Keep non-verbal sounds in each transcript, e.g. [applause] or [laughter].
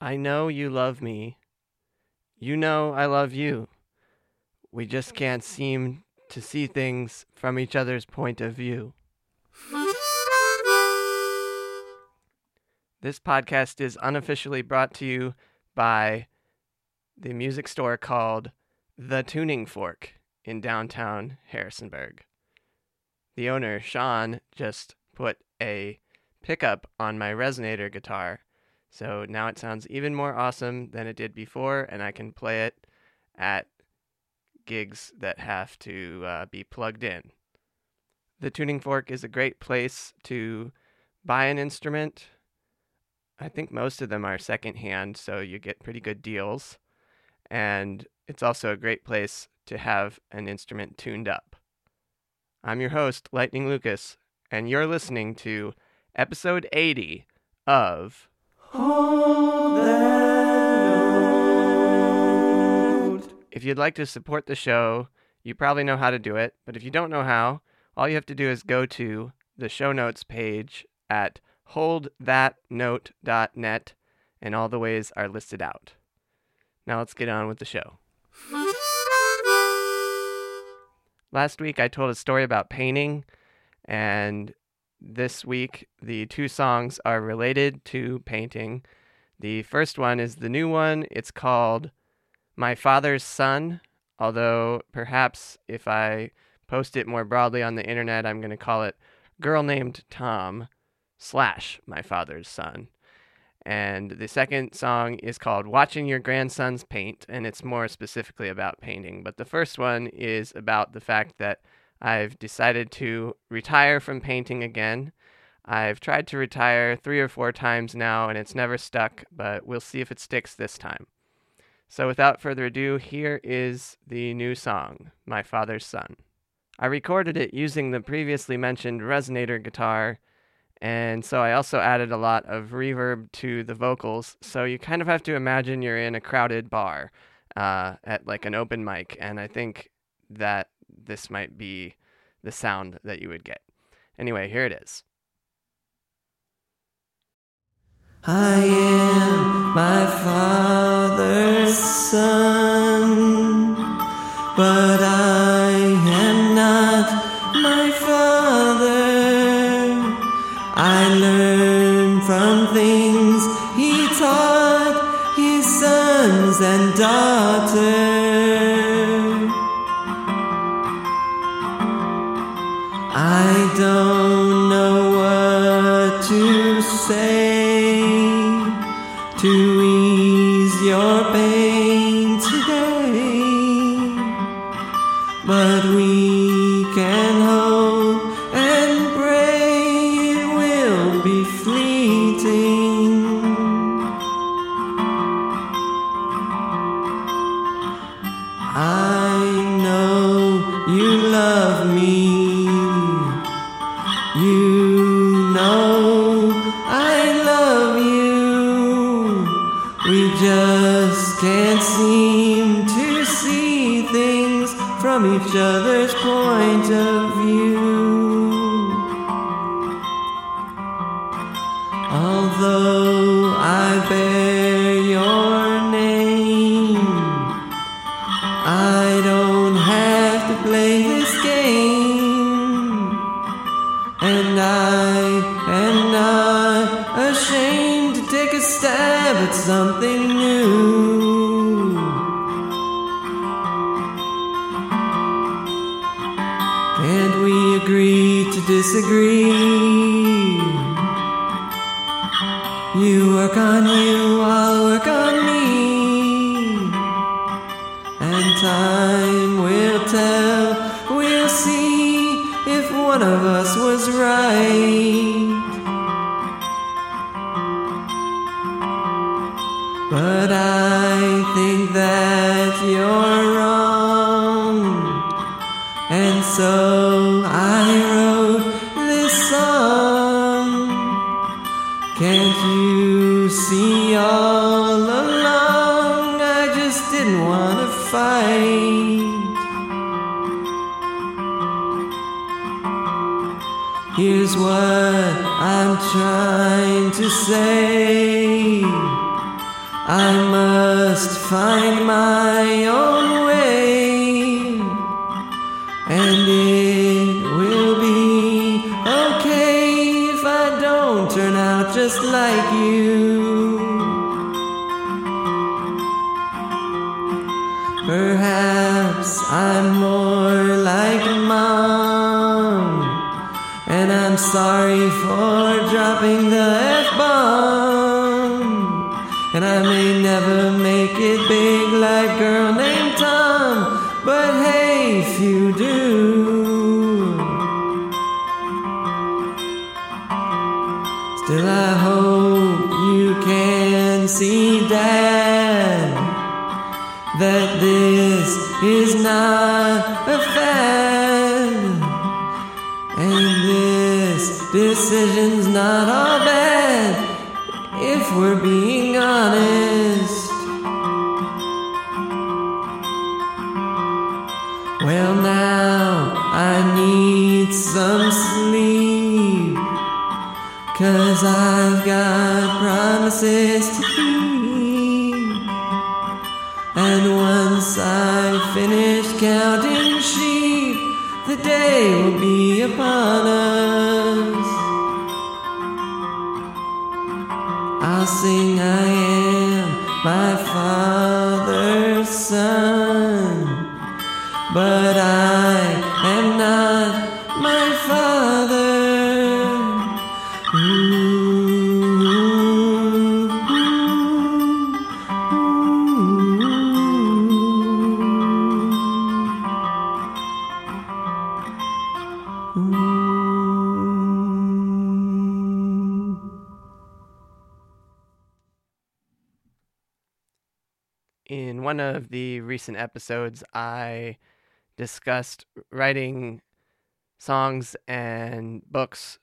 I know you love me. You know I love you. We just can't seem to see things from each other's point of view. This podcast is unofficially brought to you by the music store called The Tuning Fork in downtown Harrisonburg. The owner, Sean, just put a pickup on my resonator guitar, so now it sounds even more awesome than it did before, and I can play it at gigs that have to uh, be plugged in. The Tuning Fork is a great place to buy an instrument. I think most of them are secondhand, so you get pretty good deals. And it's also a great place to have an instrument tuned up. I'm your host, Lightning Lucas, and you're listening to episode 80 of If you'd like to support the show, you probably know how to do it, but if you don't know how, all you have to do is go to the show notes page at holdthatnote.net, and all the ways are listed out. Now let's get on with the show. Last week I told a story about painting, and this week the two songs are related to painting. The first one is the new one. It's called My Father's Son, although perhaps if I post it more broadly on the internet, I'm going to call it Girl Named Tom slash My Father's Son. And the second song is called Watching Your Grandsons Paint, and it's more specifically about painting. But the first one is about the fact that I've decided to retire from painting again. I've tried to retire three or four times now, and it's never stuck, but we'll see if it sticks this time. So without further ado, here is the new song, My Father's Son. I recorded it using the previously mentioned resonator guitar and so I also added a lot of reverb to the vocals. So you kind of have to imagine you're in a crowded bar uh, at like an open mic. And I think that this might be the sound that you would get. Anyway, here it is. I am my father's son, but I am not my father. I learned from things he taught his sons and daughters. Don't know what to say to ease your pain today, but we can hope and pray it will be fleeting. I know you love me. Each other's point of view. Although I bear your name, I don't have to play this game. And I am not ashamed to take a stab at something new. Disagree? You work on you, I'll work on me. And time will tell, we'll see if one of us was right. But I think that you're say. I must find my own way, and it will be okay if I don't turn out just like you. Perhaps I'm more like mom, and I'm sorry for dropping the if you do, still I hope you can see, Dad that this is not a fad, and this decision's not all bad if we're being honest. Cause I've got promises to keep. And once I've finished counting sheep, the day will be upon us. I'll sing, I one of the recent episodes, I discussed writing songs and books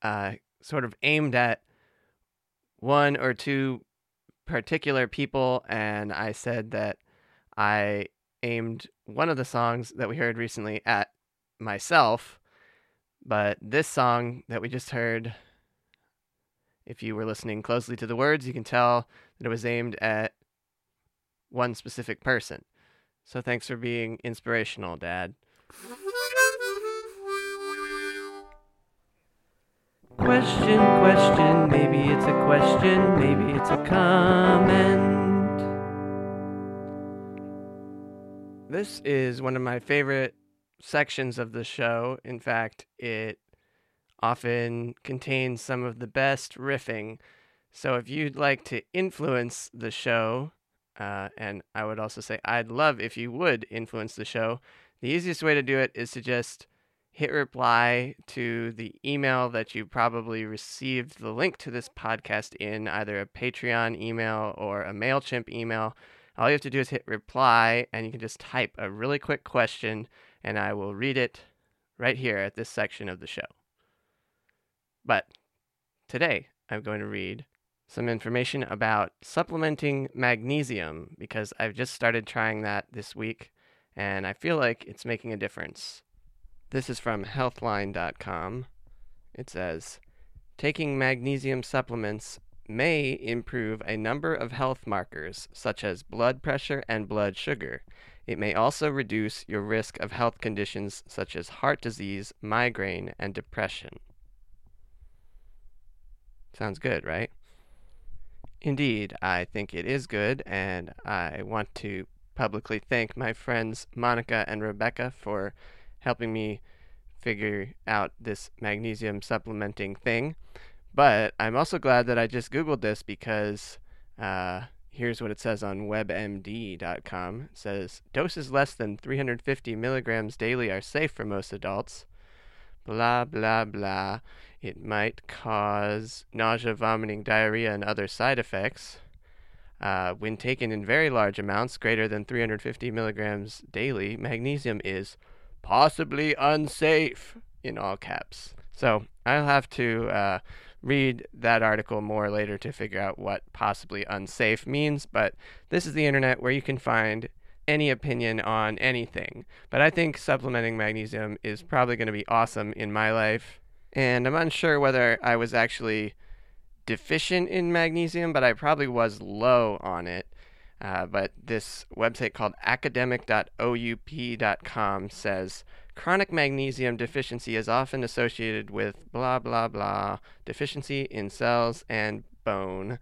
uh, sort of aimed at one or two particular people, and I said that I aimed one of the songs that we heard recently at myself, but this song that we just heard, if you were listening closely to the words, you can tell that it was aimed at one specific person. So thanks for being inspirational, Dad. Question, question, maybe it's a question, maybe it's a comment. This is one of my favorite sections of the show. In fact, it often contains some of the best riffing. So if you'd like to influence the show, uh, and I would also say I'd love if you would influence the show, the easiest way to do it is to just hit reply to the email that you probably received the link to this podcast in either a Patreon email or a MailChimp email. All you have to do is hit reply, and you can just type a really quick question, and I will read it right here at this section of the show. But today, I'm going to read some information about supplementing magnesium because I've just started trying that this week, and I feel like it's making a difference. This is from healthline.com. It says, Taking magnesium supplements may improve a number of health markers, such as blood pressure and blood sugar. It may also reduce your risk of health conditions such as heart disease, migraine, and depression. Sounds good, right? Indeed, I think it is good, and I want to publicly thank my friends Monica and Rebecca for helping me figure out this magnesium supplementing thing. But I'm also glad that I just Googled this because uh, here's what it says on webmd.com. It says doses less than 350 milligrams daily are safe for most adults. Blah, blah, blah. It might cause nausea, vomiting, diarrhea, and other side effects. Uh, when taken in very large amounts, greater than 350 milligrams daily, magnesium is possibly unsafe in all caps. So I'll have to uh, read that article more later to figure out what possibly unsafe means, but this is the internet where you can find any opinion on anything. But I think supplementing magnesium is probably going to be awesome in my life, and I'm unsure whether I was actually deficient in magnesium, but I probably was low on it. Uh, but this website called academic.oup.com says chronic magnesium deficiency is often associated with blah blah blah deficiency in cells and bone.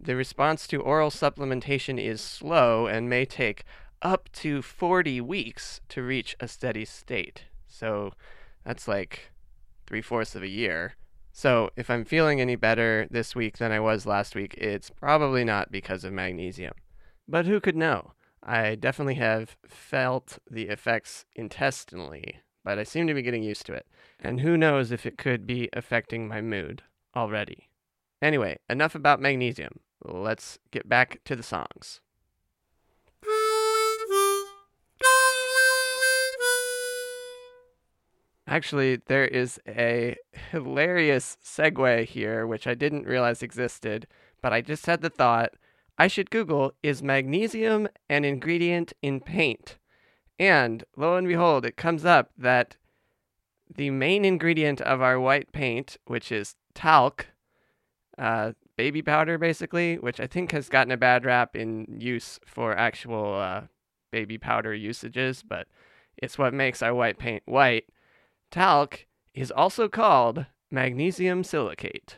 The response to oral supplementation is slow and may take up to 40 weeks to reach a steady state. So that's like three fourths of a year. So if I'm feeling any better this week than I was last week, it's probably not because of magnesium. But who could know? I definitely have felt the effects intestinally, but I seem to be getting used to it. And who knows if it could be affecting my mood already. Anyway, enough about magnesium. Let's get back to the songs. Actually, there is a hilarious segue here, which I didn't realize existed, but I just had the thought I should Google is magnesium an ingredient in paint? And lo and behold, it comes up that the main ingredient of our white paint, which is talc, uh, baby powder basically, which I think has gotten a bad rap in use for actual uh, baby powder usages, but it's what makes our white paint white Talc is also called magnesium silicate.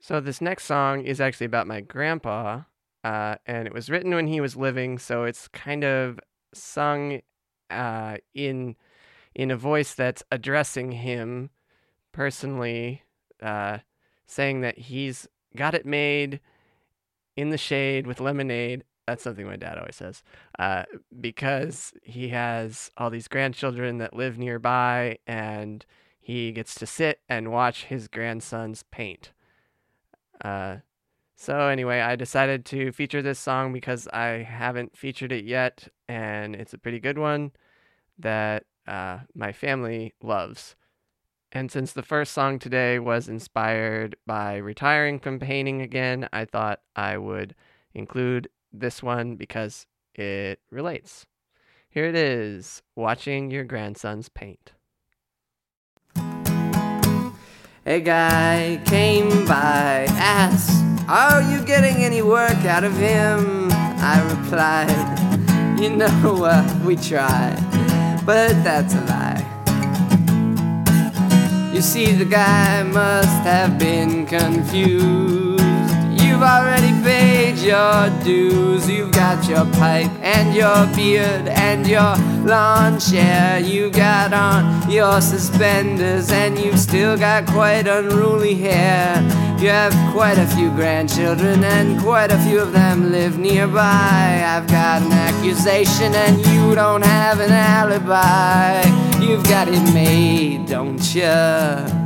So, this next song is actually about my grandpa, uh, and it was written when he was living, so it's kind of sung uh, in in a voice that's addressing him personally, uh, saying that he's got it made in the shade with lemonade that's something my dad always says. Uh, because he has all these grandchildren that live nearby, and he gets to sit and watch his grandsons paint. Uh, so anyway, I decided to feature this song because I haven't featured it yet, and it's a pretty good one that uh, my family loves. And since the first song today was inspired by retiring from painting again, I thought I would include this one because it relates. Here it is watching your grandsons paint. A guy came by, asked, Are you getting any work out of him? I replied, [laughs] You know, uh, we try, but that's a lie. You see, the guy must have been confused. You've already paid your dues. You've got your pipe and your beard and your lawn chair. You got on your suspenders and you've still got quite unruly hair. You have quite a few grandchildren and quite a few of them live nearby. I've got an accusation and you don't have an alibi. You've got it made, don't you?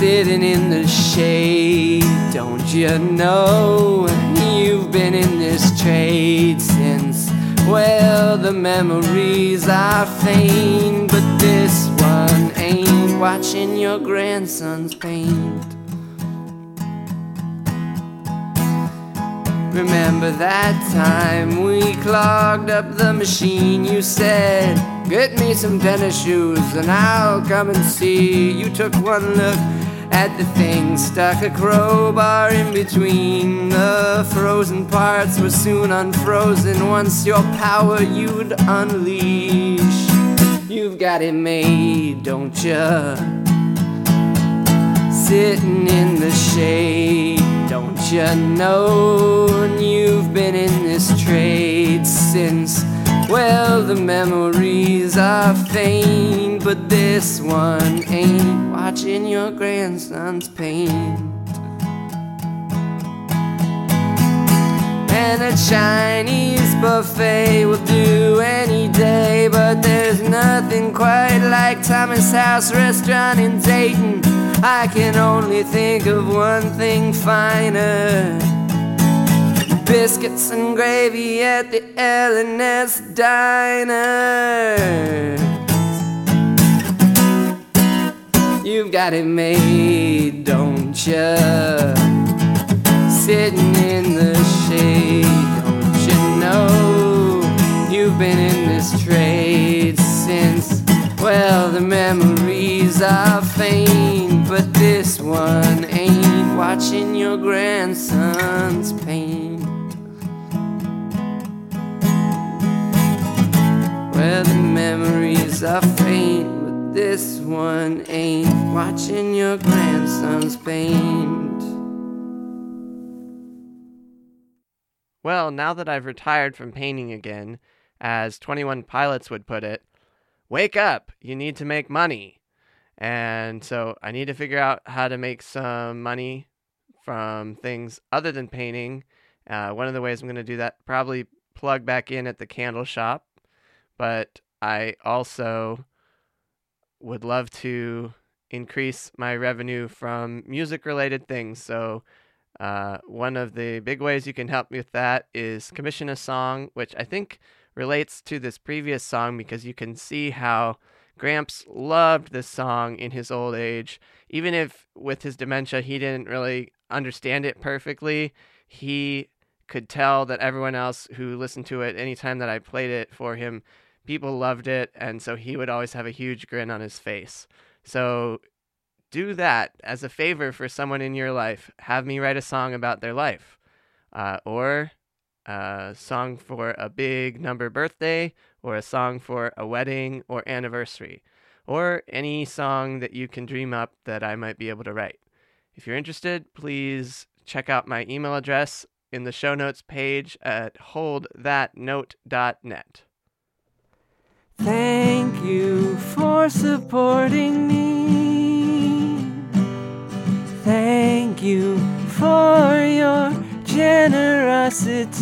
Sitting in the shade. Don't you know you've been in this trade since? Well, the memories are faint, but this one ain't watching your grandsons paint. Remember that time we clogged up the machine? You said, Get me some tennis shoes and I'll come and see. You took one look at the thing, stuck a crowbar in between. The frozen parts were soon unfrozen once your power you'd unleash. You've got it made, don't ya? Sitting in the shade, don't ya know? You've been in this trade since. Well, the memories are faint, but this one ain't watching your grandsons paint. And a Chinese buffet will do any day, but there's nothing quite like Thomas House Restaurant in Dayton. I can only think of one thing finer biscuits and gravy at the L&S Diner. You've got it made, don't you? Sitting in the shade, don't you know? You've been in this trade since Well, the memories are faint, but this one ain't watching your grandson's pain. The memories are faint, but this one ain't watching your grandson's paint. Well, now that I've retired from painting again, as 21 Pilots would put it, wake up, you need to make money. And so I need to figure out how to make some money from things other than painting. Uh, one of the ways I'm going to do that, probably plug back in at the candle shop. But I also would love to increase my revenue from music related things. So uh, one of the big ways you can help me with that is commission a song, which I think relates to this previous song because you can see how Gramps loved this song in his old age. Even if with his dementia he didn't really understand it perfectly, he could tell that everyone else who listened to it anytime that I played it for him, people loved it. And so he would always have a huge grin on his face. So do that as a favor for someone in your life. Have me write a song about their life, uh, or a song for a big number birthday, or a song for a wedding or anniversary, or any song that you can dream up that I might be able to write. If you're interested, please check out my email address in the show notes page at holdthatnote.net. Thank you for supporting me. Thank you for your generosity.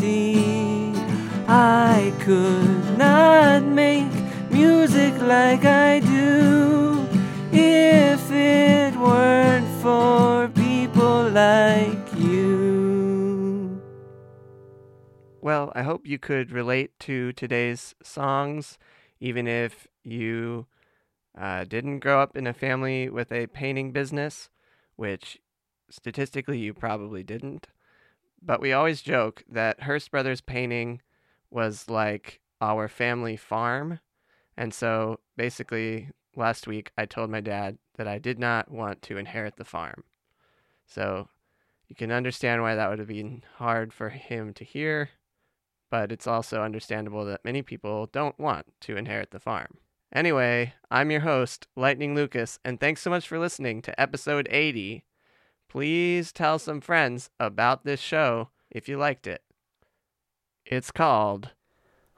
I could not make music like I do if it weren't for people like you. Well, I hope you could relate to today's songs, even if you uh, didn't grow up in a family with a painting business, which statistically you probably didn't. But we always joke that Hearst Brothers Painting was like our family farm. And so basically, last week I told my dad that I did not want to inherit the farm. So you can understand why that would have been hard for him to hear, but it's also understandable that many people don't want to inherit the farm. Anyway, I'm your host, Lightning Lucas, and thanks so much for listening to episode 80. Please tell some friends about this show if you liked it. It's called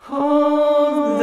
Hold